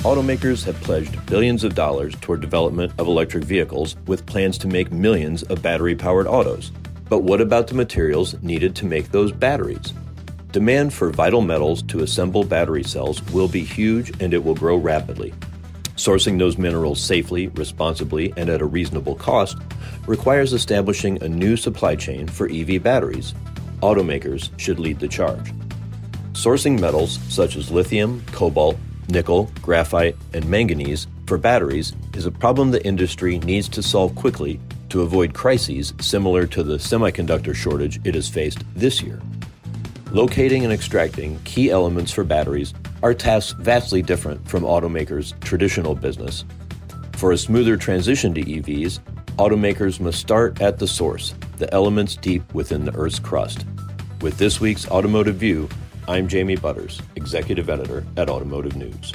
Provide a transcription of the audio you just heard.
automakers have pledged billions of dollars toward development of electric vehicles with plans to make millions of battery powered autos. But what about the materials needed to make those batteries? Demand for vital metals to assemble battery cells will be huge and it will grow rapidly. Sourcing those minerals safely, responsibly, and at a reasonable cost requires establishing a new supply chain for EV batteries. Automakers should lead the charge. Sourcing metals such as lithium, cobalt, nickel, graphite, and manganese for batteries is a problem the industry needs to solve quickly to avoid crises similar to the semiconductor shortage it has faced this year. Locating and extracting key elements for batteries are tasks vastly different from automakers' traditional business. For a smoother transition to EVs, automakers must start at the source, the elements deep within the Earth's crust. With this week's Automotive View, I'm Jamie Butters, Executive Editor at Automotive News.